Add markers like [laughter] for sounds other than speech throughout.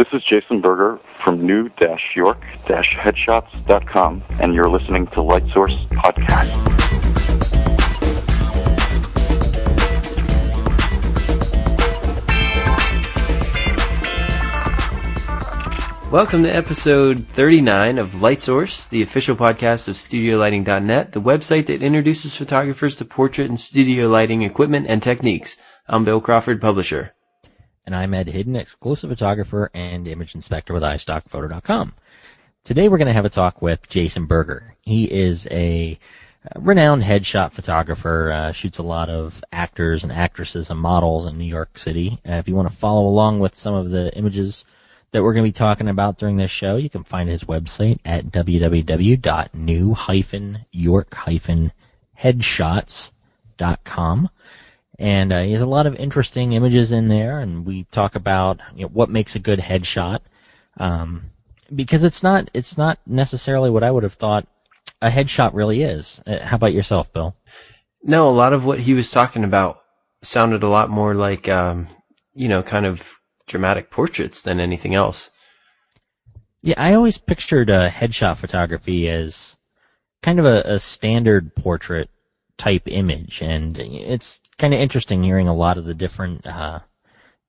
This is Jason Berger from new-york-headshots.com, and you're listening to Light Source Podcast. Welcome to episode 39 of Light Source, the official podcast of StudioLighting.net, the website that introduces photographers to portrait and studio lighting equipment and techniques. I'm Bill Crawford, publisher. And I'm Ed Heaton, exclusive photographer and image inspector with iStockPhoto.com. Today we're going to have a talk with Jason Berger. He is a renowned headshot photographer, uh, shoots a lot of actors and actresses and models in New York City. Uh, if you want to follow along with some of the images that we're going to be talking about during this show, you can find his website at www.new-york-headshots.com. And uh, he has a lot of interesting images in there, and we talk about you know, what makes a good headshot. Um, because it's not it's not necessarily what I would have thought a headshot really is. Uh, how about yourself, Bill? No, a lot of what he was talking about sounded a lot more like, um, you know, kind of dramatic portraits than anything else. Yeah, I always pictured uh, headshot photography as kind of a, a standard portrait type image, and it's kind of interesting hearing a lot of the different uh,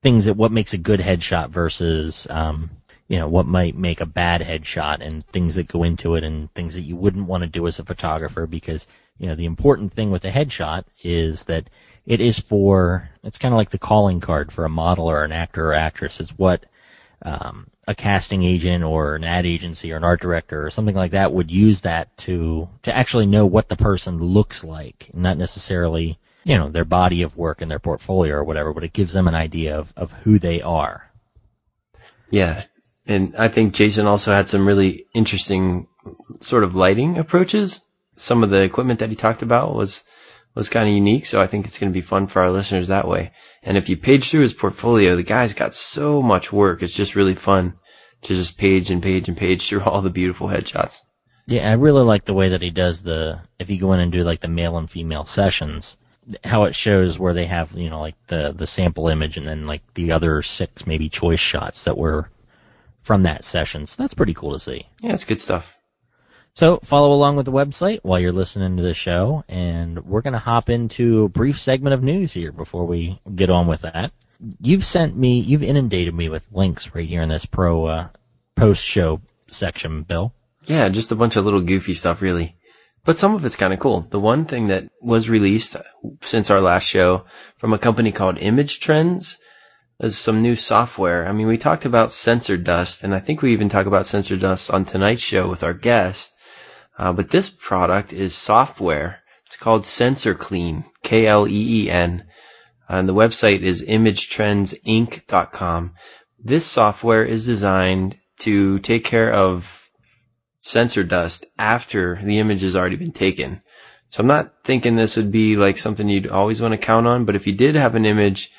things that what makes a good headshot versus um, you know what might make a bad headshot, and things that go into it, and things that you wouldn't want to do as a photographer because you know the important thing with a headshot is that it is for it's kind of like the calling card for a model or an actor or actress. It's what um, a casting agent or an ad agency or an art director or something like that would use that to to actually know what the person looks like, not necessarily you know their body of work and their portfolio or whatever, but it gives them an idea of of who they are. Yeah, and I think Jason also had some really interesting sort of lighting approaches. Some of the equipment that he talked about was was kind of unique, so I think it's going to be fun for our listeners that way. And if you page through his portfolio, the guy's got so much work. It's just really fun to just page and page and page through [laughs] all the beautiful headshots. Yeah, I really like the way that he does the, if you go in and do like the male and female sessions, how it shows where they have, you know, like the, the sample image and then like the other six maybe choice shots that were from that session. So that's pretty cool to see. Yeah, it's good stuff. So follow along with the website while you're listening to the show, and we're going to hop into a brief segment of news here before we get on with that. You've sent me, you've inundated me with links right here in this pro uh, post show section, Bill. Yeah, just a bunch of little goofy stuff, really. But some of it's kind of cool. The one thing that was released since our last show from a company called Image Trends is some new software. I mean, we talked about sensor dust, and I think we even talk about sensor dust on tonight's show with our guest. Uh, but this product is software. It's called Sensor Kleen, K-L-E-E-N. And the website is imagetrendsinc.com. This software is designed to take care of sensor dust after the image has already been taken. So I'm not thinking this would be like something you'd always want to count on, but if you did have an image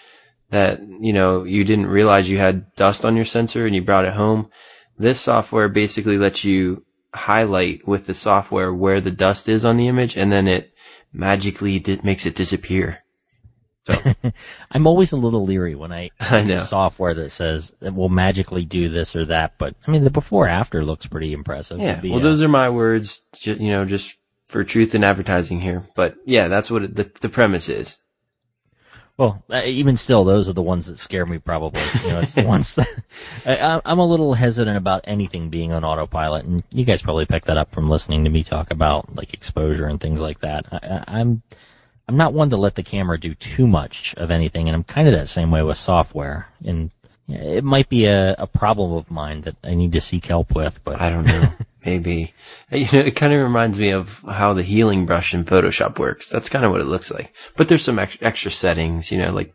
that, you know, you didn't realize you had dust on your sensor and you brought it home, this software basically lets you highlight with the software where the dust is on the image and then it magically di- makes it disappear. So [laughs] I'm always a little leery when I, [laughs] I know software that says it will magically do this or that, but I mean the before after looks pretty impressive. Yeah. Be, well, those are my words, you know, just for truth in advertising here. But yeah, that's what it, the the premise is. Well, uh, even still, those are the ones that scare me. Probably, you know, it's the [laughs] ones that I, I'm a little hesitant about anything being on autopilot, and you guys probably picked that up from listening to me talk about like exposure and things like that. I, I'm I'm not one to let the camera do too much of anything, and I'm kind of that same way with software. And it might be a, a problem of mine that I need to seek help with, but I don't know. [laughs] Maybe. You know, it kind of reminds me of how the healing brush in Photoshop works. That's kind of what it looks like. But there's some ex- extra settings, you know, like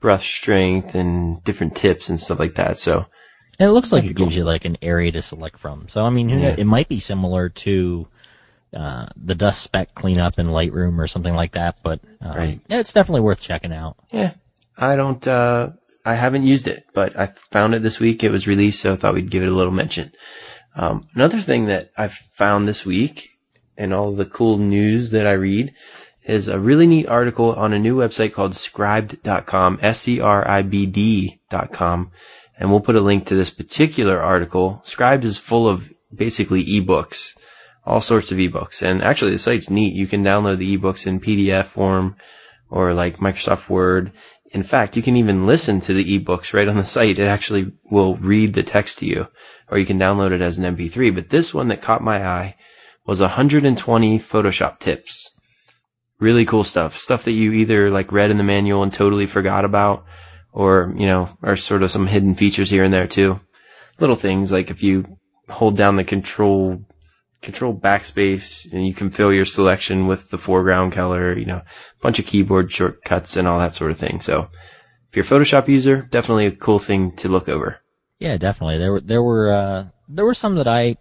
brush strength and different tips and stuff like that. So. And it looks like it gives you like an area to select from. So, I mean, yeah. it might be similar to, uh, the dust speck cleanup in Lightroom or something like that, but, um, right. yeah, it's definitely worth checking out. Yeah. I don't, uh, I haven't used it, but I found it this week. It was released, so I thought we'd give it a little mention. Um, another thing that I've found this week and all the cool news that I read is a really neat article on a new website called scribd.com, S-C-R-I-B-D.com. And we'll put a link to this particular article. Scribd is full of basically ebooks, all sorts of ebooks. And actually the site's neat. You can download the ebooks in PDF form or like Microsoft Word. In fact, you can even listen to the ebooks right on the site. It actually will read the text to you or you can download it as an MP3. But this one that caught my eye was 120 Photoshop tips. Really cool stuff. Stuff that you either like read in the manual and totally forgot about or, you know, are sort of some hidden features here and there too. Little things like if you hold down the control, control backspace and you can fill your selection with the foreground color, you know, a bunch of keyboard shortcuts and all that sort of thing. So if you're a Photoshop user, definitely a cool thing to look over. Yeah, definitely. There were, there were, uh, there were some that I,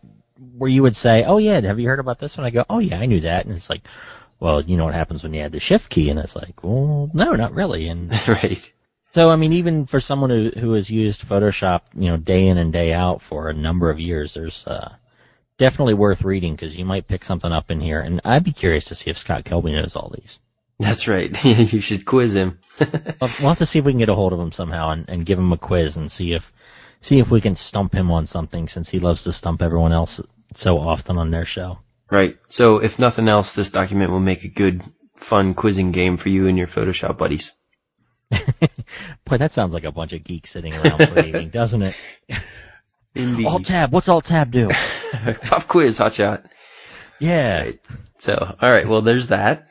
where you would say, oh yeah, have you heard about this one? I go, oh yeah, I knew that. And it's like, well, you know what happens when you add the shift key? And it's like, well, no, not really. And [laughs] right. So, I mean, even for someone who, who has used Photoshop, you know, day in and day out for a number of years, there's, uh, definitely worth reading because you might pick something up in here. And I'd be curious to see if Scott Kelby knows all these. That's right. [laughs] you should quiz him. [laughs] we'll have to see if we can get a hold of him somehow and, and give him a quiz and see if, see if we can stump him on something since he loves to stump everyone else so often on their show. Right. So if nothing else, this document will make a good, fun quizzing game for you and your Photoshop buddies. [laughs] Boy, that sounds like a bunch of geeks sitting around for playing, doesn't it? Indeed. Alt tab. What's alt tab do? [laughs] Pop quiz, hotshot. Yeah. Right. So, all right. Well, there's that.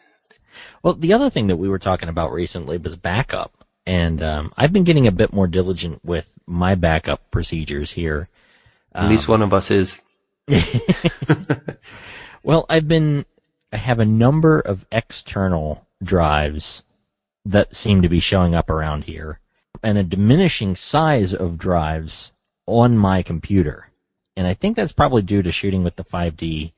Well, the other thing that we were talking about recently was backup, and um, I've been getting a bit more diligent with my backup procedures here. At um, least one of us is. [laughs] [laughs] well, I've been. I have a number of external drives that seem to be showing up around here, and a diminishing size of drives on my computer. And I think that's probably due to shooting with the 5D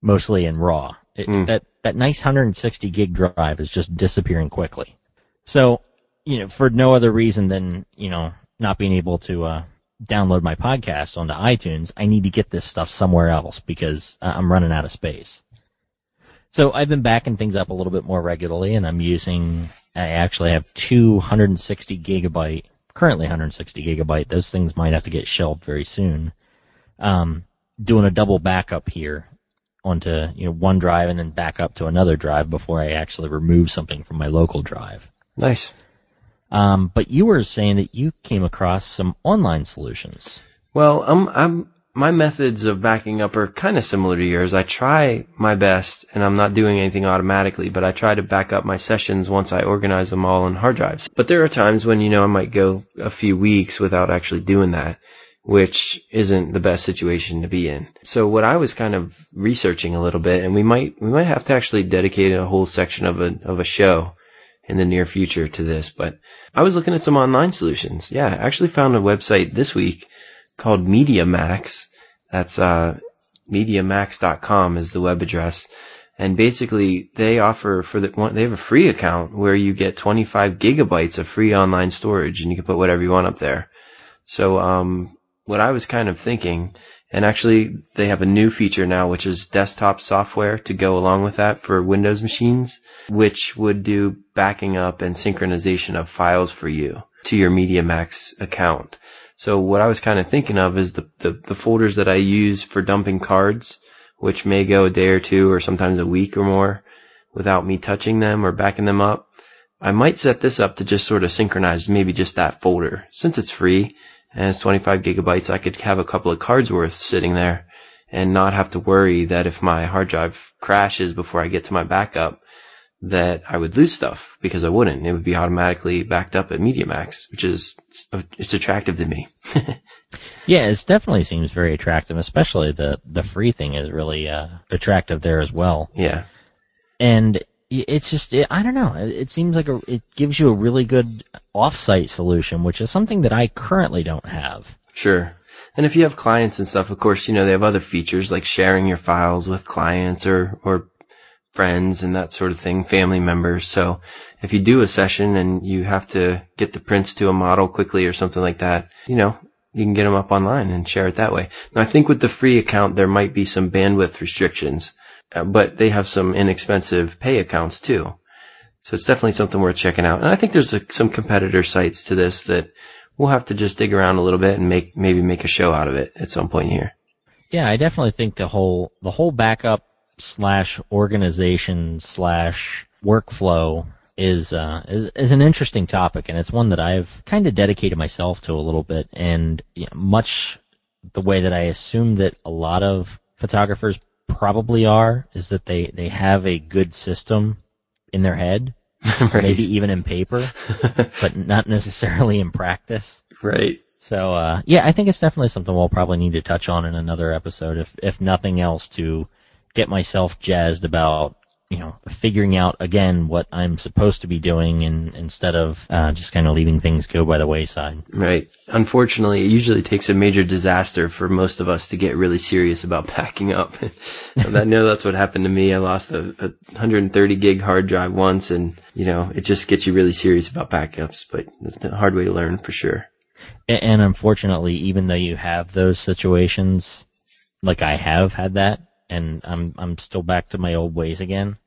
mostly in RAW. It, mm. That that nice 160 gig drive is just disappearing quickly. So, you know, for no other reason than you know not being able to uh, download my podcast onto iTunes, I need to get this stuff somewhere else because I'm running out of space. So I've been backing things up a little bit more regularly, and I'm using I actually have 260 gigabyte, currently 160 gigabyte. Those things might have to get shelved very soon. Um, doing a double backup here onto, you know, one drive and then back up to another drive before I actually remove something from my local drive. Nice. Um, but you were saying that you came across some online solutions. Well, I'm, I'm my methods of backing up are kind of similar to yours. I try my best and I'm not doing anything automatically, but I try to back up my sessions once I organize them all on hard drives. But there are times when, you know, I might go a few weeks without actually doing that, which isn't the best situation to be in. So what I was kind of researching a little bit and we might, we might have to actually dedicate a whole section of a, of a show in the near future to this, but I was looking at some online solutions. Yeah, I actually found a website this week called MediaMax. That's, uh, MediaMax.com is the web address. And basically they offer for the one, they have a free account where you get 25 gigabytes of free online storage and you can put whatever you want up there. So, um, what I was kind of thinking, and actually they have a new feature now, which is desktop software to go along with that for Windows machines, which would do backing up and synchronization of files for you to your MediaMax account. So what I was kind of thinking of is the, the, the, folders that I use for dumping cards, which may go a day or two or sometimes a week or more without me touching them or backing them up. I might set this up to just sort of synchronize maybe just that folder. Since it's free and it's 25 gigabytes, I could have a couple of cards worth sitting there and not have to worry that if my hard drive crashes before I get to my backup, that I would lose stuff because I wouldn't. It would be automatically backed up at MediaMax, which is it's attractive to me. [laughs] yeah, it definitely seems very attractive, especially the the free thing is really uh, attractive there as well. Yeah, and it's just it, I don't know. It, seems like a, it gives you a really good offsite solution, which is something that I currently don't have. Sure. And if you have clients and stuff, of course, you know, they have other features like sharing your files with clients or, or friends and that sort of thing, family members. So if you do a session and you have to get the prints to a model quickly or something like that, you know, you can get them up online and share it that way. Now I think with the free account, there might be some bandwidth restrictions, uh, but they have some inexpensive pay accounts too. So it's definitely something worth checking out. And I think there's a, some competitor sites to this that we'll have to just dig around a little bit and make maybe make a show out of it at some point here. Yeah, I definitely think the whole the whole backup slash organization slash workflow is uh, is is an interesting topic, and it's one that I've kind of dedicated myself to a little bit, and you know, much the way that I assume that a lot of photographers probably are is that they they have a good system in their head, [laughs] right. maybe even in paper, [laughs] but not necessarily in practice. Right. So uh, yeah, I think it's definitely something we'll probably need to touch on in another episode, if if nothing else, to get myself jazzed about you know figuring out again what I'm supposed to be doing, and instead of uh, just kind of leaving things go by the wayside. Right. Unfortunately, it usually takes a major disaster for most of us to get really serious about [laughs] packing up. and I know that's what happened to me. I lost a, a 130 gig hard drive once, and you know it just gets you really serious about backups. But it's a hard way to learn for sure. And unfortunately, even though you have those situations, like I have had that, and I'm I'm still back to my old ways again.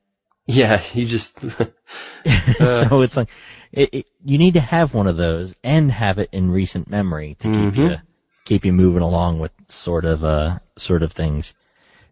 Yeah, you just [laughs] [laughs] so it's like it, it, you need to have one of those and have it in recent memory to keep Mm-hmm. you keep you moving along with sort of uh sort of things.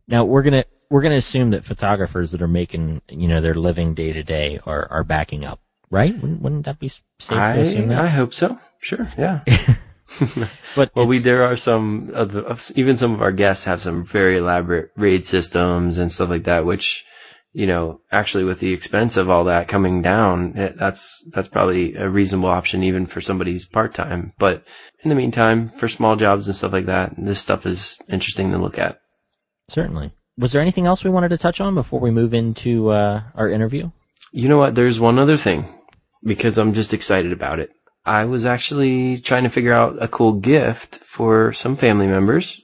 Now we're gonna we're gonna assume that photographers that are making you know their living day to day are are backing up, right? Wouldn't, wouldn't that be safe to assume I, I hope so. Sure. Yeah. [laughs] [laughs] but Well, we there are some of the even some of our guests have some very elaborate raid systems and stuff like that, which you know actually with the expense of all that coming down, it, that's that's probably a reasonable option even for somebody who's part time. But in the meantime, for small jobs and stuff like that, this stuff is interesting to look at. certainly. Was there anything else we wanted to touch on before we move into uh, our interview? You know what? There's one other thing because I'm just excited about it. I was actually trying to figure out a cool gift for some family members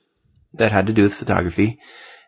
that had to do with photography.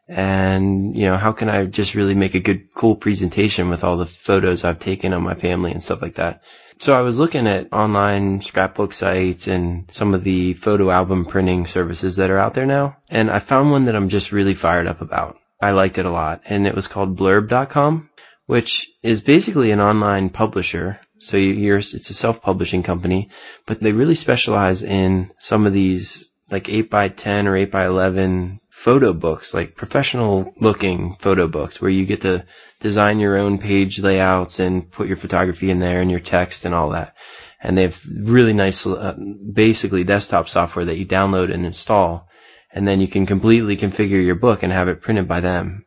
And, you know, how can I just really make a good, cool presentation with all the photos I've taken of my family and stuff like that? So I was looking at online scrapbook sites and some of the photo album printing services that are out there now. And I found one that I'm just really fired up about. I liked it a lot and it was called blurb.com, which is basically an online publisher. So you- you're, it's a self-publishing company, but they really specialize in some of these like 8 by 10 or 8 by 11 photo books, like professional looking photo books where you get to design your own page layouts and put your photography in there and your text and all that. And they have really nice, uh, basically desktop software that you download and install. And then you can completely configure your book and have it printed by them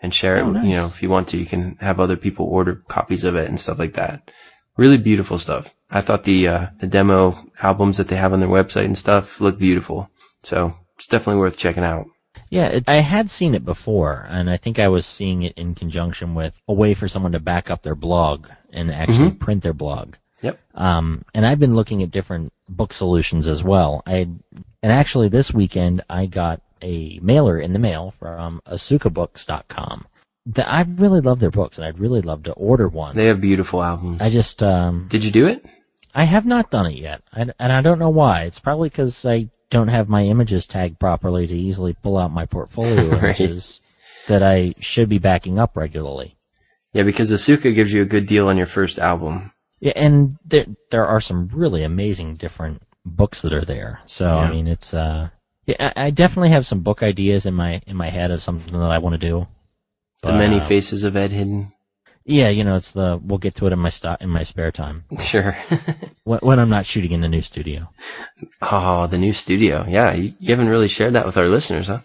and share Oh, it. nice. You know, if you want to, you can have other people order copies of it and stuff like that. Really beautiful stuff. I thought the, uh, the demo albums that they have on their website and stuff look beautiful. So it's definitely worth checking out. Yeah, it, I had seen it before, and I think I was seeing it in conjunction with a way for someone to back up their blog and actually print their blog. Yep. Um, and I've been looking at different book solutions as well. I and actually this weekend I got a mailer in the mail from AsukaBooks.com. That I really love their books, and I'd really love to order one. They have beautiful albums. I just um, Did you do it? I have not done it yet, I, and I don't know why. It's probably because I don't have my images tagged properly to easily pull out my portfolio [laughs] Right. images that I should be backing up regularly. Yeah, because Asuka gives you a good deal on your first album. Yeah, and there there are some really amazing different books that are there. So I mean, it's uh, yeah, I, I definitely have some book ideas in my in my head of something that I want to do. The many faces of Ed Heaton. Yeah, you know, it's the we'll get to it in my sto- in my spare time [laughs] Sure. [laughs] when, when I'm not shooting in the new studio. oh, the new studio. Yeah, you, you haven't really shared that with our listeners, huh?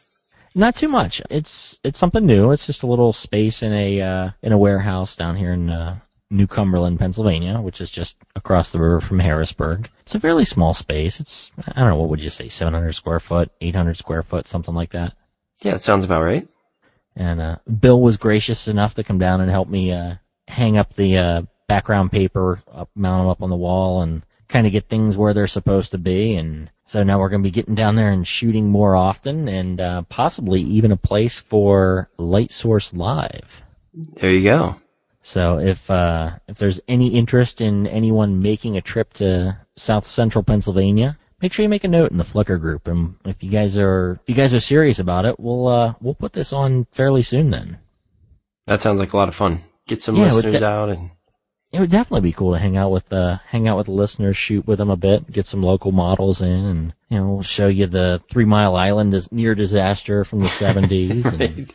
Not too much. It's it's something new. It's just a little space in a uh, in a warehouse down here in uh, New Cumberland, Pennsylvania, which is just across the river from Harrisburg. It's a fairly small space. It's I don't know what would you say, 700 square foot, 800 square foot, something like that. Yeah, it sounds about right. And uh, Bill was gracious enough to come down and help me uh, hang up the uh, background paper, up, mount them up on the wall, and kind of get things where they're supposed to be. And so now we're going to be getting down there and shooting more often, and uh, possibly even a place for Light Source Live. There you go. So if uh, if there's any interest in anyone making a trip to South Central Pennsylvania, make sure you make a note in the Flickr group. And if you guys are if you guys are serious about it, we'll uh, we'll put this on fairly soon then. That sounds like a lot of fun. Get some Yeah, listeners the- out and it would definitely be cool to hang out with uh hang out with the listeners, shoot with them a bit, get some local models in, and you know, we'll show you the Three Mile Island is near disaster from the seventies, and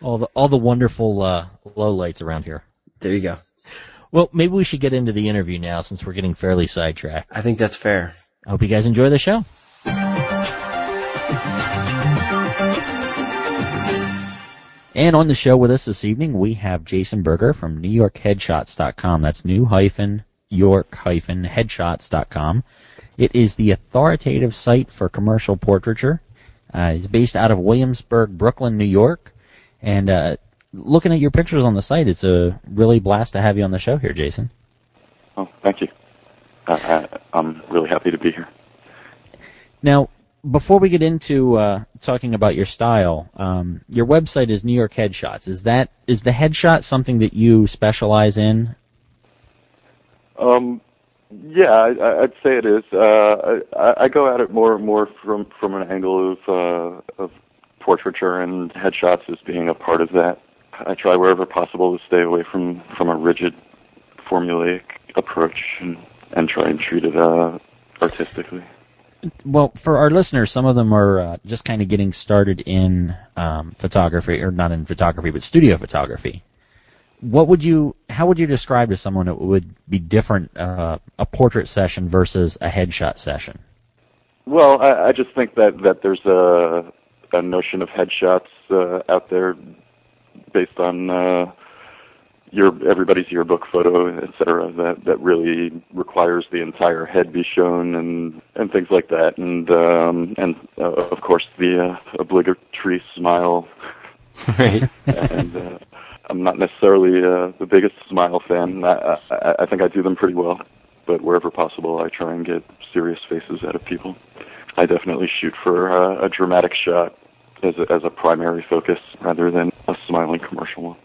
all the all the wonderful uh, lowlights around here. There you go. Well, maybe we should get into the interview now, since we're getting fairly sidetracked. I think that's fair. I hope you guys enjoy the show. And on the show with us this evening, we have Jason Berger from NewYorkHeadshots.com. That's new hyphen York hyphen headshots.com. It is the authoritative site for commercial portraiture. Uh, it's based out of Williamsburg, Brooklyn, New York. And uh, looking at your pictures on the site, it's a really blast to have you on the show here, Jason. Oh, thank you. I, I, I'm really happy to be here. Now, before we get into uh, talking about your style, um, your website is New York Headshots. Is that is the headshot something that you specialize in? Um, yeah, I, I'd say it is. Uh, I, I go at it more and more from from an angle of uh, of portraiture and headshots as being a part of that. I try wherever possible to stay away from from a rigid, formulaic approach and and try and treat it uh, artistically. Well, for our listeners, some of them are uh, just kind of getting started in um, photography, or not in photography, but studio photography. What would you? How would you describe to someone it would be different uh, a portrait session versus a headshot session? Well, I, I just think that that there's a a notion of headshots uh, out there based on uh, your everybody's yearbook photo, et cetera, that that really requires the entire head be shown and and things like that, and um, and uh, of course the uh, obligatory smile. Right. and uh, I'm not necessarily uh, the biggest smile fan. I, I, I think I do them pretty well, but wherever possible, I try and get serious faces out of people. I definitely shoot for uh, a dramatic shot as a, as a primary focus rather than a smiling commercial one.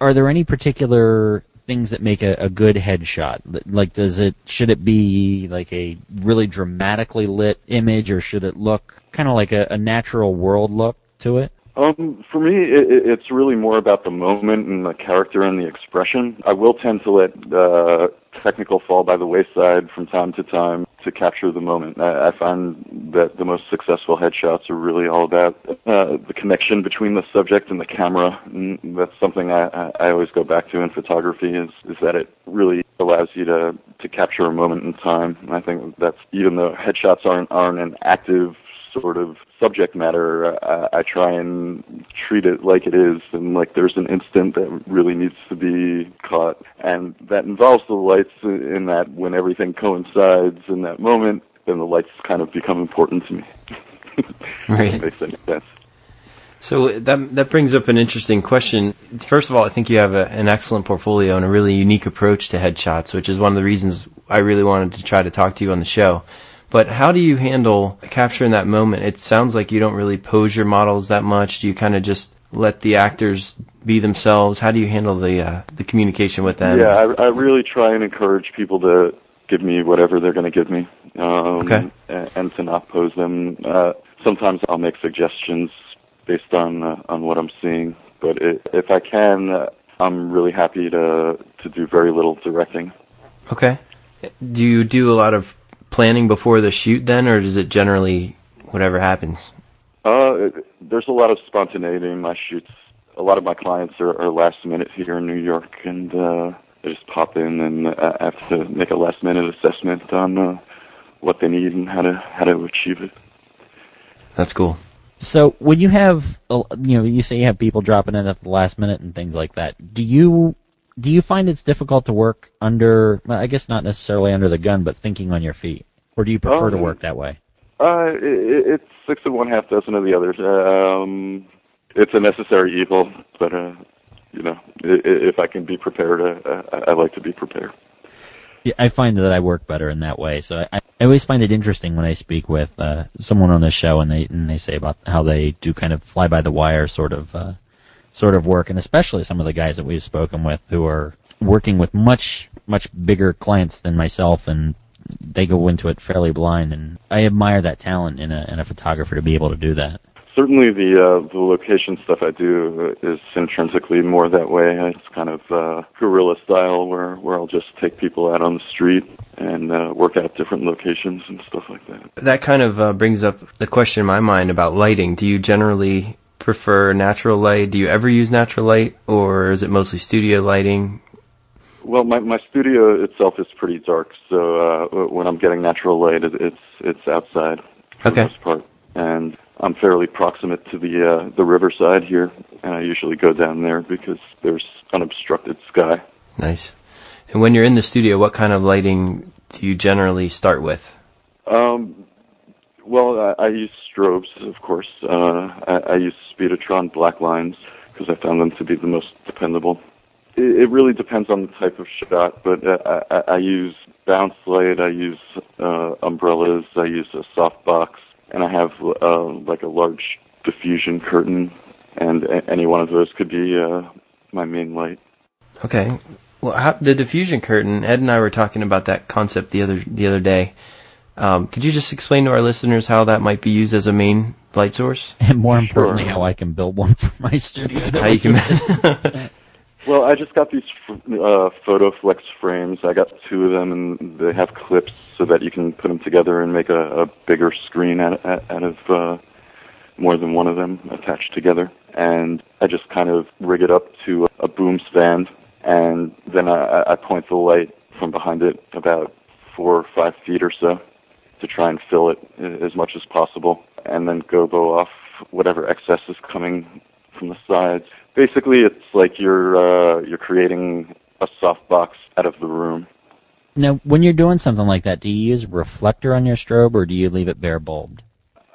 Are there any particular things that make a, a good headshot? Like, does it should it be like a really dramatically lit image, or should it look kind of like a, a natural world look to it? Um, for me, it, it's really more about the moment and the character and the expression. I will tend to let uh, technical fall by the wayside from time to time to capture the moment. I, I find that the most successful headshots are really all about uh, the connection between the subject and the camera. And that's something I, I always go back to in photography is, is that it really allows you to, to capture a moment in time. And I think that's, even though headshots aren't, aren't an active sort of subject matter, uh, I try and treat it like it is, and like there's an instant that really needs to be caught, and that involves the lights. In that, when everything coincides in that moment, then the lights kind of become important to me. [laughs] Right. Makes any sense. So that that brings up an interesting question. First of all, I think you have a, an excellent portfolio and a really unique approach to headshots, which is one of the reasons I really wanted to try to talk to you on the show. But how do you handle capturing that moment? It sounds like you don't really pose your models that much. Do you kind of just let the actors be themselves? How do you handle the uh, the communication with them? Yeah, I, I really try and encourage people to give me whatever they're going to give me, um, Okay. and, and to not pose them. Uh, sometimes I'll make suggestions based on uh, on what I'm seeing, but it, if I can, uh, I'm really happy to to do very little directing. Okay. Do you do a lot of planning before the shoot then, or is it generally whatever happens? Uh, there's a lot of spontaneity in my shoots. A lot of my clients are, are last minute here in New York, and uh, they just pop in, and I have to make a last minute assessment on uh, what they need and how to how to achieve it. That's cool. So when you have, uh, you know, you say you have people dropping in at the last minute and things like that. Do you do you find it's difficult to work under? Well, I guess not necessarily under the gun, but thinking on your feet, or do you prefer to Um, work that way? Uh, it, it's six of one, half dozen of the others. Um, it's a necessary evil, but uh, you know, if I can be prepared, uh, I, I like to be prepared. Yeah, I find that I work better in that way. So I, I always find it interesting when I speak with uh, someone on the show and they and they say about how they do kind of fly by the wire sort of uh, sort of work, and especially some of the guys that we've spoken with who are working with much much bigger clients than myself, and they go into it fairly blind. And I admire that talent in a in a photographer to be able to do that. certainly the uh, the location stuff I do is intrinsically more that way. It's kind of uh, guerrilla style where where I'll just take people out on the street and uh, work out different locations and stuff like that. That kind of uh, brings up the question in my mind about lighting. Do you generally prefer natural light? Do you ever use natural light, or is it mostly studio lighting? Well, my my studio itself is pretty dark, so uh, when I'm getting natural light, it, it's it's outside for Okay. the most part, and I'm fairly proximate to the uh, the riverside here, and I usually go down there because there's unobstructed sky. Nice. And when you're in the studio, what kind of lighting do you generally start with? Um, well, I, I use strobes, of course. Uh, I, I use Speedotron black lines because I found them to be the most dependable. It, it really depends on the type of shot, but uh, I, I, I use bounce light, I use uh, umbrellas, I use a softbox, and I have uh, like a large diffusion curtain, and a- any one of those could be uh, my main light. Okay. Well, how, the diffusion curtain. Ed and I were talking about that concept the other the other day. Um, could you just explain to our listeners how that might be used as a main light source? And more importantly, Sure. how I can build one for my studio. How you can. [laughs] [laughs] Well, I just got these uh, PhotoFlex frames. I got two of them, and they have clips so that you can put them together and make a, a bigger screen out, out of uh, more than one of them attached together. And I just kind of rig it up to a boom stand, and then I, I point the light from behind it about four or five feet or so to try and fill it as much as possible, and then gobo off whatever excess is coming from the sides. Basically, it's like you're uh, you're creating a softbox out of the room. now, when you're doing something like that, do you use a reflector on your strobe or do you leave it bare bulbed?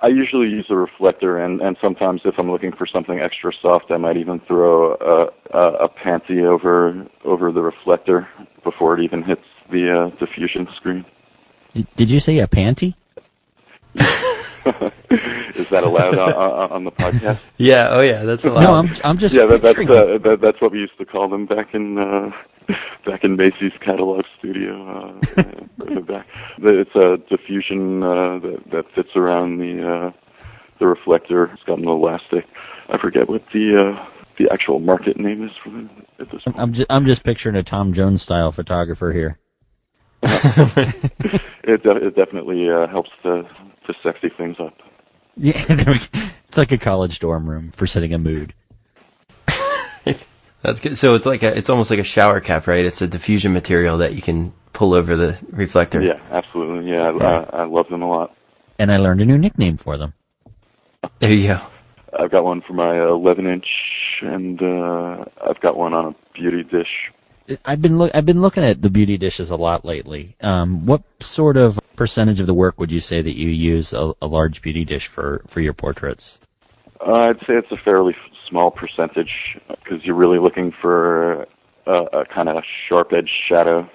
I usually use a reflector, and, and sometimes if I'm looking for something extra soft, I might even throw a, a, a panty over over the reflector before it even hits the uh, diffusion screen. Did, did you say a panty? [laughs] Is that allowed on, on, on the podcast? [laughs] yeah. Oh, yeah. That's allowed. No, I'm I'm just yeah, that, that's uh, that, that's what we used to call them back in uh, [laughs] back in Macy's catalog studio. Uh, uh, [laughs] further back, it's a diffusion uh, that that fits around the uh, the reflector. It's got an elastic. I forget what the uh, the actual market name is for them at this point. I'm just I'm just picturing a Tom Jones style photographer here. [laughs] it de- it definitely uh, helps to to sexy things up. [laughs] Yeah, there we go. it's like a college dorm room for setting a mood. [laughs] That's good. So it's like a, it's almost like a shower cap, right? It's a diffusion material that you can pull over the reflector. Yeah, absolutely. Yeah, I, I love them a lot. And I learned a new nickname for them. There you go. I've got one for my 11 inch, and uh, I've got one on a beauty dish. I've been look I've been looking at the beauty dishes a lot lately. Um, what sort of percentage of the work would you say that you use a, a large beauty dish for for your portraits? Uh, I'd say it's a fairly small percentage because you're really looking for a, a kind of sharp edge shadow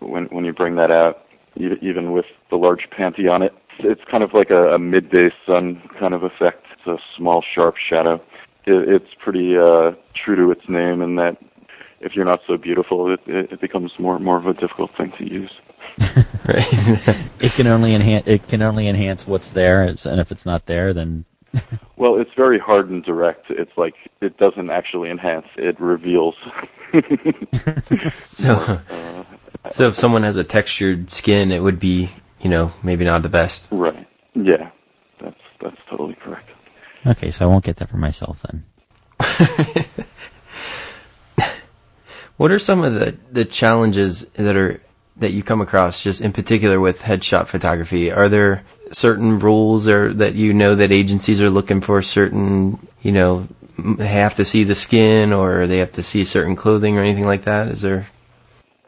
when when you bring that out, even with the large panty on it. It's kind of like a, a midday sun kind of effect. It's a small sharp shadow. It, it's pretty uh, true to its name in that if you're not so beautiful, it, it, it becomes more more of a difficult thing to use. [laughs] Right. It can only enhance it can only enhance what's there, and if it's not there, then [laughs] Well, it's very hard and direct. It's like it doesn't actually enhance; it reveals. [laughs] so, uh, so if someone has a textured skin, it would be, you know, maybe not the best. right. Yeah, that's that's totally correct. okay, so I won't get that for myself then. What are some of the, the challenges that are that you come across just in particular with headshot photography? Are there certain rules or that you know that agencies are looking for certain, you know, have to see the skin or they have to see certain clothing or anything like that? Is there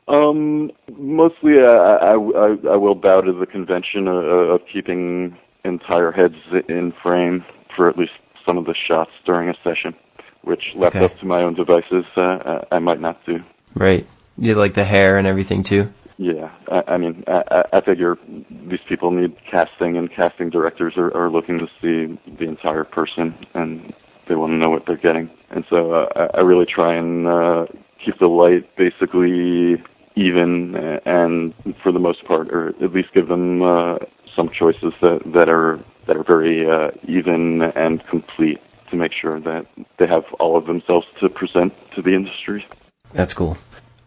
Um, mostly, uh, I, I I will bow to the convention of, of keeping entire heads in frame for at least some of the shots during a session, which left Okay. up to my own devices, uh, I, I might not do. right? You like the hair and everything too? Yeah, I, I mean, I, I- figure these people need casting, and casting directors are, are looking to see the entire person, and they want to know what they're getting. And so uh, I really try and uh, keep the light basically even, uh, and for the most part, or at least give them uh, some choices that that are that are very uh, even and complete to make sure that they have all of themselves to present to the industry. That's cool.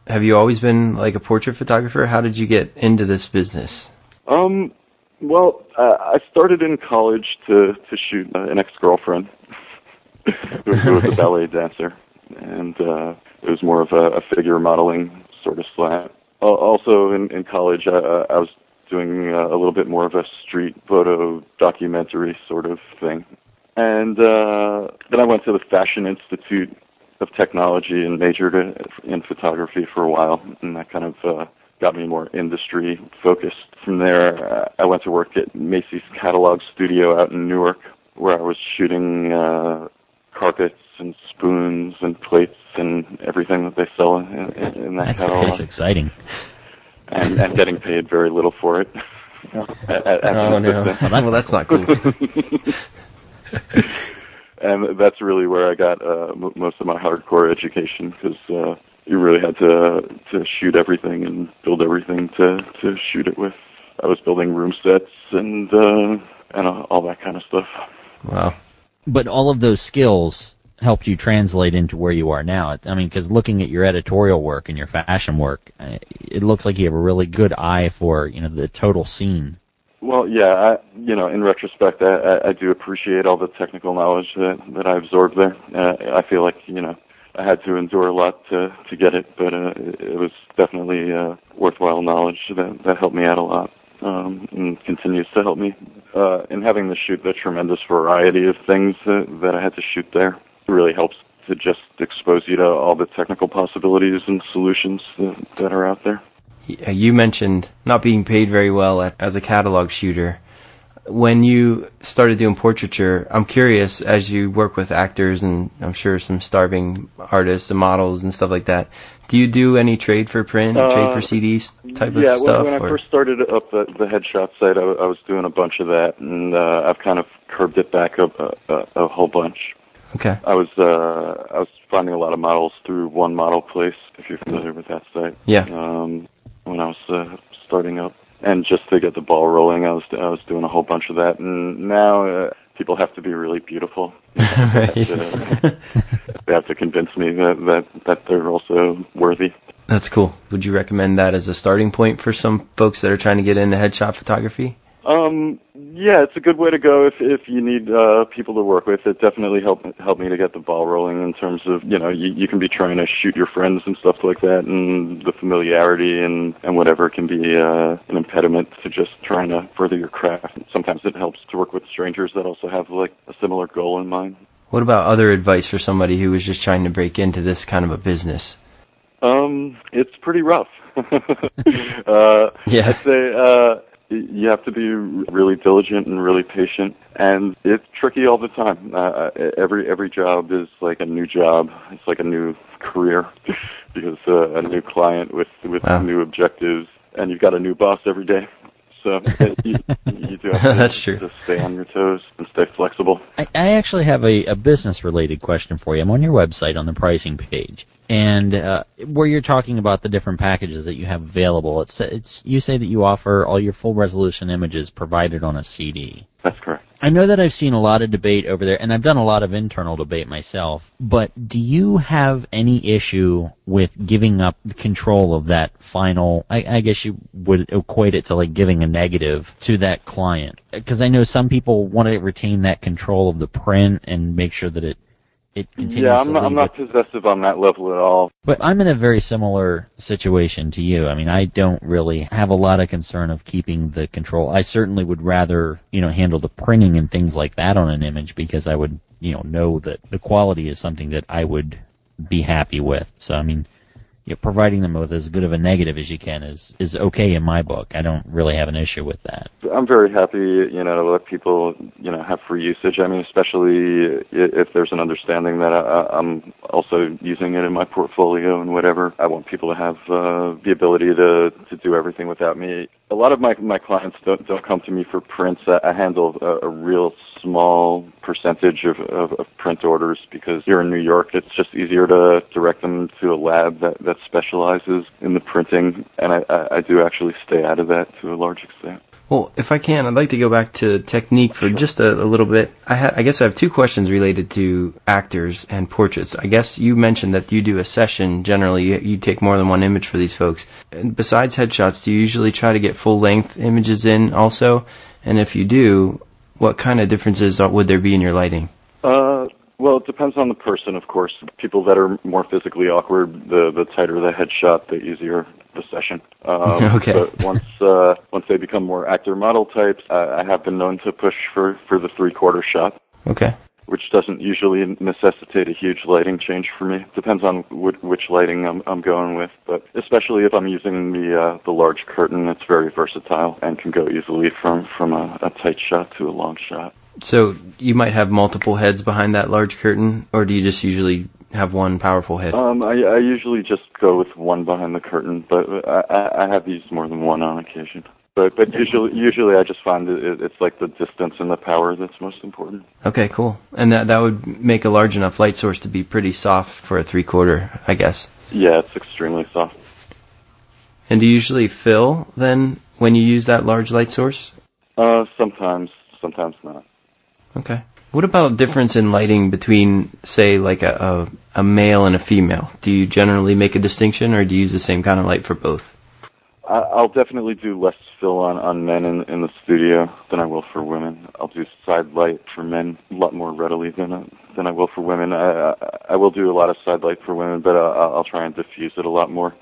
Have you always been like a portrait photographer? How did you get into this business? Um, well, uh, I started in college to to shoot uh, an ex girlfriend [laughs] who, was a ballet dancer, and uh, it was more of a, a figure modeling sort of slant. Also, in in college, I, I was doing uh, a little bit more of a street photo documentary sort of thing, and uh, then I went to the Fashion Institute of Technology and majored in photography for a while, and that kind of uh, got me more industry focused. From there, uh, I went to work at Macy's Catalog Studio out in Newark, where I was shooting uh, carpets and spoons and plates and everything that they sell in, in, in that That's, catalog. that's exciting. and, and getting paid very little for it. [laughs] At- at- at Oh no! well, that's not cool. [laughs] [laughs] and that's really where I got uh, m- most of my hardcore education because uh, you really had to to shoot everything and build everything to to shoot it with. I was building room sets and uh, and uh, all that kind of stuff. Wow. But all of those skills helped you translate into where you are now. I mean, because looking at your editorial work and your fashion work, uh, it looks like you have a really good eye for you know the total scene. Well, yeah, I, you know, in retrospect, I, I, do appreciate all the technical knowledge that that I absorbed there. Uh, I feel like you know I had to endure a lot to to get it, but uh, it, was definitely uh, worthwhile knowledge that that helped me out a lot. Um, and continues to help me uh, in having to shoot the tremendous variety of things that, that I had to shoot there. It really helps to just expose you to all the technical possibilities and solutions that, that are out there. Y- You mentioned not being paid very well at, as a catalog shooter. When you started doing portraiture, I'm curious as you work with actors and I'm sure some starving artists and models and stuff like that. Do you do any trade for print, Uh, trade for CDs type yeah, of stuff? when, when I first started up the, the headshot site, I, I was doing a bunch of that, and uh, I've kind of curbed it back a, a, a whole bunch. okay. I was uh, I was finding a lot of models through One Model Place, if you're familiar with that site. Yeah. Um, when I was uh, starting up, and just to get the ball rolling, I was I was doing a whole bunch of that, and now uh, people have to be really beautiful. [laughs] Right. Uh, they have to convince me that that that they're also worthy. That's cool. Would you recommend that as a starting point for some folks that are trying to get into headshot photography? Um, yeah, it's a good way to go if if you need uh, people to work with. It definitely helped helped me to get the ball rolling in terms of you know you, you can be trying to shoot your friends and stuff like that, and the familiarity and and whatever can be uh, an impediment to just trying to further your craft. Sometimes it helps to work with strangers that also have like a similar goal in mind. What about other advice for somebody who was just trying to break into this kind of a business? Um, it's pretty rough. [laughs] [laughs] uh, Yeah. I'd say uh, you have to be really diligent and really patient, and it's tricky all the time. Uh, every every job is like a new job. It's like a new career [laughs] because uh, a new client with with Wow. new objectives, and you've got a new boss every day. So [laughs] you, you do have to, That's true. to stay on your toes and stay flexible. I, I actually have a, a business related question for you. I'm on your website on the pricing page, and uh, where you're talking about the different packages that you have available. It's it's you say that you offer all your full resolution images provided on a CD. That's correct. I know that I've seen a lot of debate over there, and I've done a lot of internal debate myself. But do you have any issue with giving up the control of that final? I, I guess you would equate it to like giving a negative to that client, because I know some people want to retain that control of the print and make sure that it it continues. Yeah, I'm not, I'm not possessive on that level at all. But I'm in a very similar situation to you. I mean, I don't really have a lot of concern of keeping the control. I certainly would rather, you know, handle the printing and things like that on an image because I would, you know, know that the quality is something that I would be happy with. So, I mean, you know, providing them with as good of a negative as you can is, is okay in my book. I don't really have an issue with that. I'm very happy, you know, to let people, you know, have free usage. I mean, especially if there's an understanding that I, I'm also using it in my portfolio and whatever. I want people to have uh, the ability to to do everything without me. A lot of my my clients don't don't come to me for prints. I, I handle a, a real small percentage of, of, of print orders because here in New York, it's just easier to direct them to a lab that that specializes in the printing, and I, I, I do actually stay out of that to a large extent. Well, if I can, I'd like to go back to technique for just a, a little bit. I, ha- I guess I have two questions related to actors and portraits. I guess you mentioned that you do a session generally. You, you take more than one image for these folks. And besides headshots, do you usually try to get full length images in also? And if you do, what kind of differences would there be in your lighting? Uh, well, it depends on the person, of course. People that are more physically awkward, the the tighter the headshot, the easier the session. Um, [laughs] Okay. But once uh, once they become more actor model types, I, I have been known to push for for the three quarter shot, Okay. Which doesn't usually necessitate a huge lighting change for me. Depends on wh- which lighting I'm I'm going with, but especially if I'm using the uh, the large curtain, it's very versatile and can go easily from from a, a tight shot to a long shot. So you might have multiple heads behind that large curtain, or do you just usually have one powerful head? Um, I, I usually just go with one behind the curtain, but I, I I have used more than one on occasion. But but usually usually I just find it, it, it's like the distance and the power that's most important. Okay, cool. And that that would make a large enough light source to be pretty soft for a three quarter, I guess. Yeah, it's extremely soft. And do you usually fill then when you use that large light source? Uh, sometimes, sometimes not. Okay. What about difference in lighting between, say, like a, a, a male and a female? Do you generally make a distinction, or do you use the same kind of light for both? I'll definitely do less fill on on men in in the studio than I will for women. I'll do side light for men a lot more readily than than I will for women. I, I I will do a lot of side light for women, but uh, I'll I'll try and diffuse it a lot more.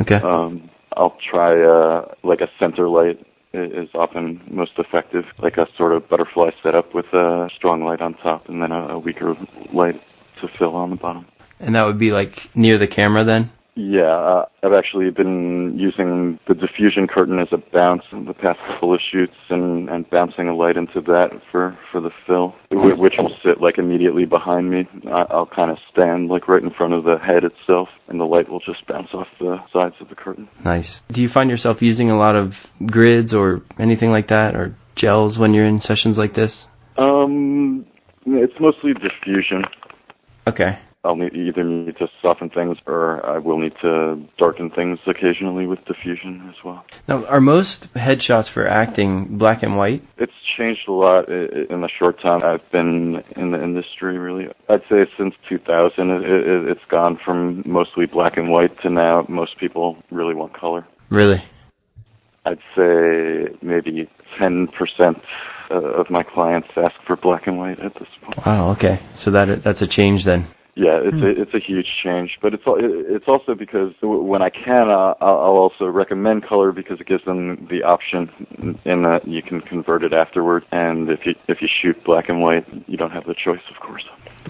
Okay. Um, I'll try uh, like a center light is often most effective, like a sort of butterfly setup with a strong light on top and then a, a weaker light to fill on the bottom. And that would be like near the camera then? Yeah, uh, I've actually been using the diffusion curtain as a bounce in the past couple of shoots, and and bouncing a light into that for for the fill, which will sit like immediately behind me. I'll kind of stand like right in front of the head itself, and the light will just bounce off the sides of the curtain. Nice. Do you find yourself using a lot of grids or anything like that, or gels when you're in sessions like this? Um, it's mostly diffusion. Okay. I'll need, either need to soften things, or I will need to darken things occasionally with diffusion as well. Now, are most headshots for acting black and white? It's changed a lot in the short time I've been in the industry. Really, I'd say since 2000, it, it's gone from mostly black and white to now most people really want color. Really? I'd say maybe 10% uh, of my clients ask for black and white at this point. Wow. Okay. So that that's a change then. Yeah, it's a, it's a huge change, but it's it's also because when I can, uh, I'll I'll also recommend color because it gives them the option in that you can convert it afterward. And if you if you shoot black and white, you don't have the choice, of course.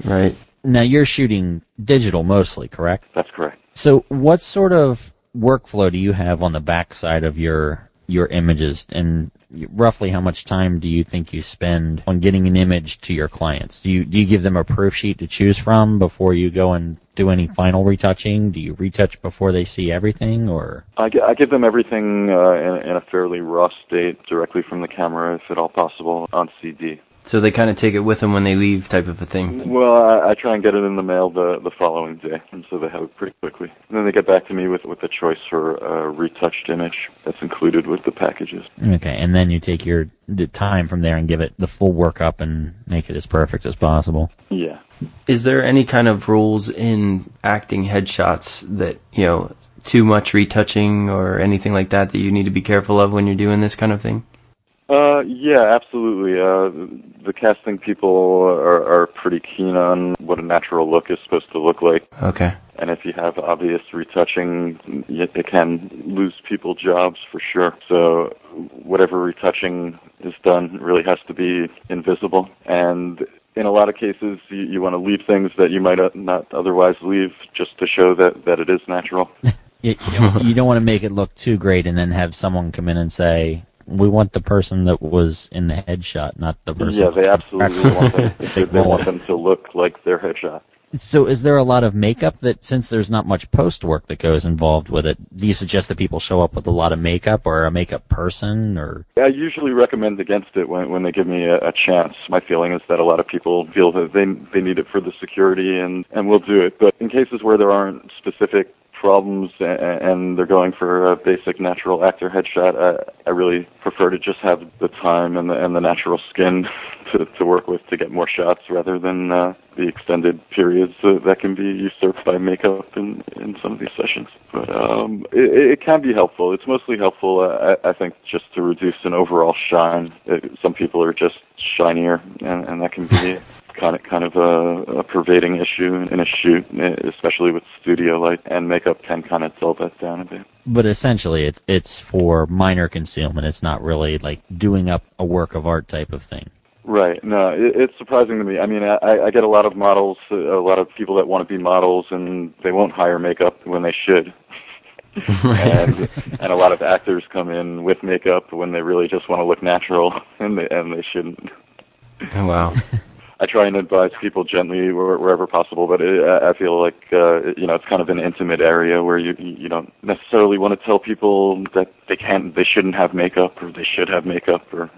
Right. Now you're shooting digital mostly, correct? That's correct. So what sort of workflow do you have on the backside of your your images and roughly how much time do you think you spend on getting an image to your clients? Do you do you give them a proof sheet to choose from before you go and do any final retouching? Do you retouch before they see everything or I, I give them everything uh, in, in a fairly raw state directly from the camera, if at all possible, on CD. So they kind of take it with them when they leave, type of a thing. Well, I, I try and get it in the mail the the following day, and so they have it pretty quickly. And then they get back to me with with a choice for a retouched image that's included with the packages. Okay, and then you take your the time from there and give it the full workup and make it as perfect as possible. Yeah. Is there any kind of rules in acting headshots that you know too much retouching or anything like that that you need to be careful of when you're doing this kind of thing? Uh, yeah, absolutely. Uh, the casting people are, are pretty keen on what a natural look is supposed to look like. Okay. And if you have obvious retouching, it can lose people jobs for sure. So whatever retouching is done really has to be invisible. And in a lot of cases, you, you want to leave things that you might uh, not otherwise leave just to show that, that it is natural. [laughs] You, you don't, you don't want to make it look too great and then have someone come in and say, "We want the person that was in the headshot, not the person." yeah, they absolutely [laughs] want them, they, they want them to look like their headshot. So, is there a lot of makeup that, since there's not much post work that goes involved with it, do you suggest that people show up with a lot of makeup or a makeup person or? I usually recommend against it when when they give me a, a chance. My feeling is that a lot of people feel that they they need it for the security and and will do it. But in cases where there aren't specific problems and they're going for a basic natural actor headshot, I, I really prefer to just have the time and the, and the natural skin [laughs] to, to work with to get more shots rather than uh, the extended periods that can be usurped by makeup in, in some of these sessions. But um, it, it can be helpful. It's mostly helpful, uh, I, I think, just to reduce an overall shine. It, some people are just shinier, and, and that can be [laughs] kind of kind of a, a pervading issue in a shoot, especially with studio light and makeup can kind of dull that down a bit. But essentially, it's it's for minor concealment. It's not really like doing up a work of art type of thing. Right. No, it, it's surprising to me. I mean, I, I get a lot of models, a lot of people that want to be models, and they won't hire makeup when they should. [laughs] and and a lot of actors come in with makeup when they really just want to look natural, [laughs] and they and they shouldn't. Oh wow. I try and advise people gently wherever possible, but it, I feel like uh, you know it's kind of an intimate area where you you don't necessarily want to tell people that they can't, they shouldn't have makeup or they should have makeup or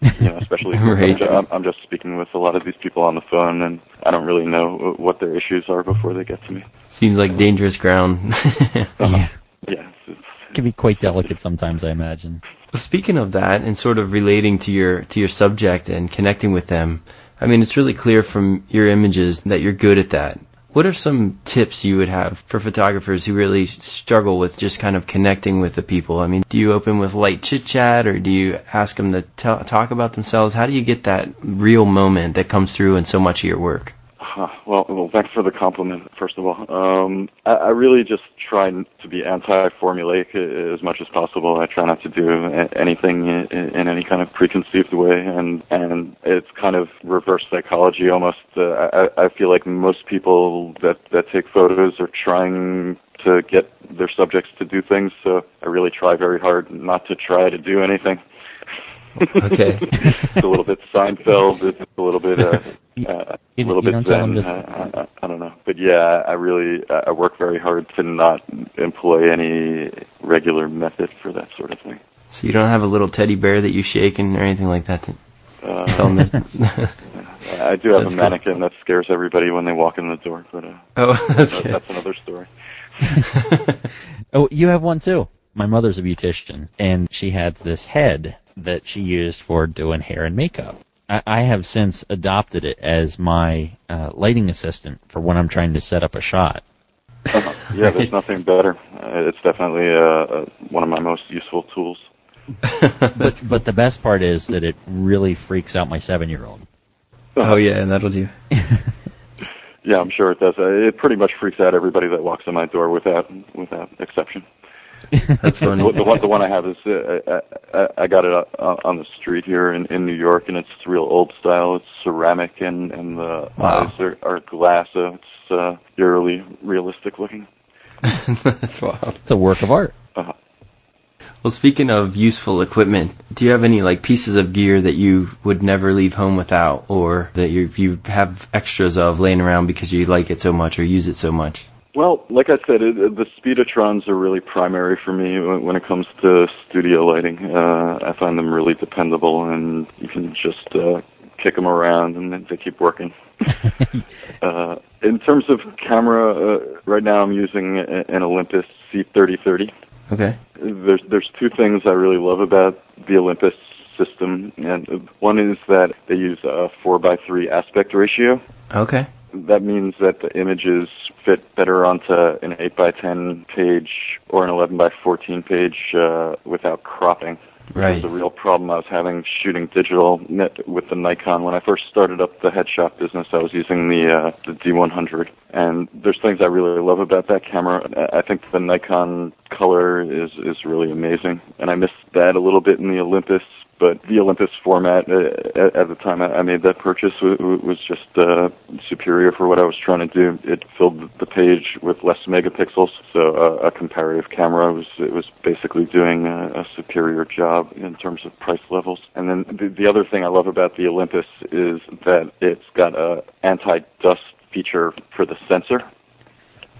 you know, especially [laughs] right. I'm, I'm just speaking with a lot of these people on the phone, and I don't really know what their issues are before they get to me. Seems like dangerous ground. [laughs] uh-huh. Yeah, yeah, it can be quite delicate sometimes. I imagine. Well, speaking of that, and sort of relating to your to your subject and connecting with them, I mean, it's really clear from your images that you're good at that. What are some tips you would have for photographers who really struggle with just kind of connecting with the people? I mean, do you open with light chit chat or do you ask them to t- talk about themselves? How do you get that real moment that comes through in so much of your work? Uh, well, well, thanks for the compliment, first of all. Um, I, I really just try to be anti-formulaic as much as possible. I try not to do anything in, in any kind of preconceived way, and and it's kind of reverse psychology almost. Uh, I, I feel like most people that that take photos are trying to get their subjects to do things, so I really try very hard not to try to do anything. okay. [laughs] it's a little bit Seinfeld. It's a little bit, uh, uh, a little bit Zen. Uh, I, I don't know, but yeah, I really I work very hard to not employ any regular method for that sort of thing. So you don't have a little teddy bear that you shake and or anything like that to uh, tell them. That [laughs] I do have that's a mannequin cool. that scares everybody when they walk in the door, but uh, oh, that's, [laughs] that's, that's another story. [laughs] oh, you have one too. My mother's a beautician, and she had this head that she used for doing hair and makeup. I, I have since adopted it as my uh, lighting assistant for when I'm trying to set up a shot. Uh-huh. Yeah, there's [laughs] nothing better. Uh, it's definitely uh, uh, one of my most useful tools. [laughs] but but the best part is that it really freaks out my seven year old. Oh yeah, and that'll do. [laughs] yeah, I'm sure it does. Uh, it pretty much freaks out everybody that walks in my door without without exception. That's funny. the, the, one, the one I have is uh, I, I got it uh, on the street here in, in New York, and it's real old style. It's ceramic, and and the wow. eyes are, are glass, so it's uh, eerily realistic looking. [laughs] That's wow. It's a work of art. Uh-huh. Well, speaking of useful equipment, do you have any like pieces of gear that you would never leave home without, or that you you have extras of laying around because you like it so much or use it so much? Well, like I said, it, the Speedotrons are really primary for me when it comes to studio lighting. Uh, I find them really dependable, and you can just uh, kick them around, and they keep working. [laughs] uh, in terms of camera, uh, right now I'm using an Olympus C3030. Okay. There's there's two things I really love about the Olympus system, and one is that they use a four by three aspect ratio. Okay that means that the images fit better onto an 8 by 10 page or an 11 by 14 page uh, without cropping. Right. A real problem I was having shooting digital with the Nikon. When I first started up the headshot business, I was using the uh, the D100, and there's things I really love about that camera. I think the Nikon color is is really amazing, and I miss that a little bit in the Olympus but the Olympus format uh, at, the time I made that purchase was just uh, superior for what I was trying to do. It filled the page with less megapixels, so uh, a comparative camera was it was basically doing a, a, superior job in terms of price levels. And then the, the other thing I love about the Olympus is that it's got a anti-dust feature for the sensor.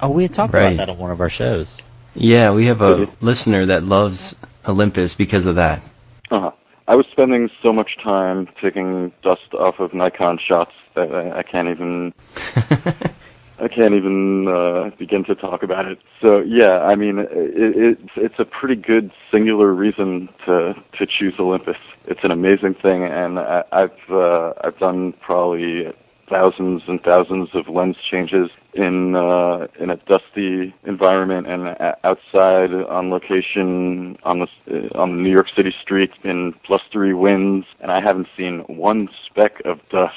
Oh, we had talked right. about that on one of our shows. Yeah, we have a listener that loves Olympus because of that. Uh huh. I was spending so much time taking dust off of Nikon shots that I, I can't even. [laughs] I can't even uh, begin to talk about it. So yeah, I mean, it, it's it's a pretty good singular reason to to choose Olympus. It's an amazing thing, and I, I've uh, I've done probably thousands and thousands of lens changes in uh, in a dusty environment and outside on location on the uh, on the New York City streets in blustery winds, and I haven't seen one speck of dust.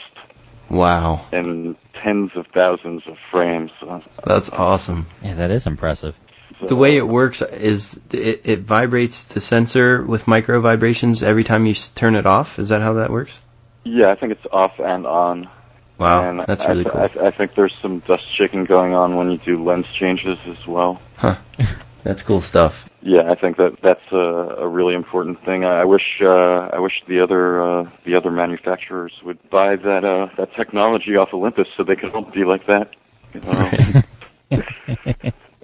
Wow! And tens of thousands of frames. That's awesome. Yeah, that is impressive. So, the way it works is it, it vibrates the sensor with micro vibrations every time you turn it off. Is that how that works? Yeah, I think it's off and on. Wow, and that's really I, cool. I, I, think there's some dust shaking going on when you do lens changes as well. Huh. [laughs] That's cool stuff. Yeah, I think that that's a, a really important thing. I, I wish uh, I wish the other uh, the other manufacturers would buy that uh, that technology off Olympus so they could all be like that, [laughs]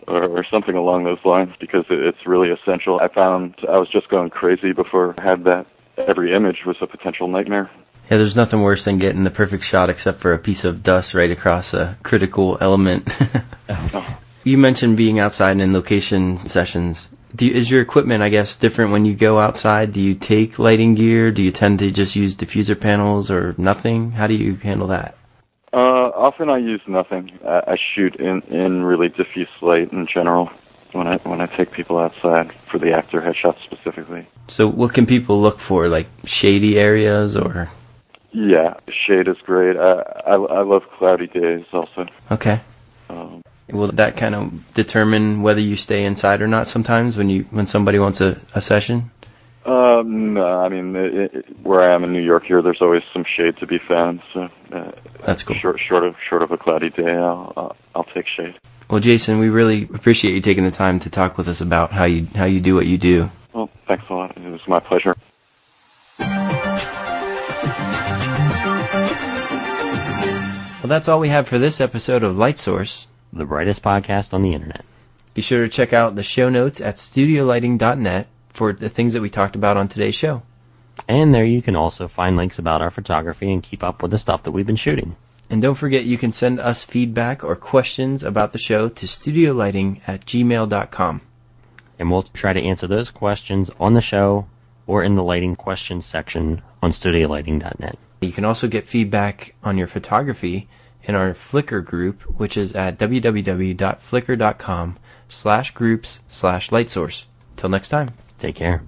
or, or something along those lines because it, it's really essential. I found I was just going crazy before I had that. Every image was a potential nightmare. Yeah, there's nothing worse than getting the perfect shot except for a piece of dust right across a critical element. [laughs] you mentioned being outside in location sessions. You, is your equipment, I guess, different when you go outside? Do you take lighting gear? Do you tend to just use diffuser panels or nothing? How do you handle that? Uh, often I use nothing. I, I shoot in, in really diffuse light in general when I when I take people outside for the actor headshots specifically. So, what can people look for? Like shady areas or? Yeah, shade is great. I I, I love cloudy days also. Okay. Um, Will that kind of determine whether you stay inside or not? Sometimes when you when somebody wants a, a session. Um, no, I mean, it, it, where I am in New York here, there's always some shade to be found. So uh, that's cool. Short, short of short of a cloudy day, I'll, I'll I'll take shade. Well, Jason, we really appreciate you taking the time to talk with us about how you how you do what you do. Well, thanks a lot. It was my pleasure. Well, that's all we have for this episode of Light Source, the brightest podcast on the internet. Be sure to check out the show notes at studiolighting.net for the things that we talked about on today's show. And there you can also find links about our photography and keep up with the stuff that we've been shooting. And don't forget you can send us feedback or questions about the show to studiolighting at gmail.com. And we'll try to answer those questions on the show or in the lighting questions section on studiolighting.net. You can also get feedback on your photography in our Flickr group, which is at www.flickr.com slash groups slash lightsource. Till next time. Take care.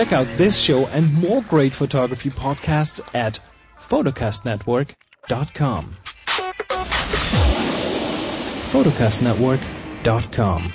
Check out this show and more great photography podcasts at photocastnetwork.com. photocastnetwork.com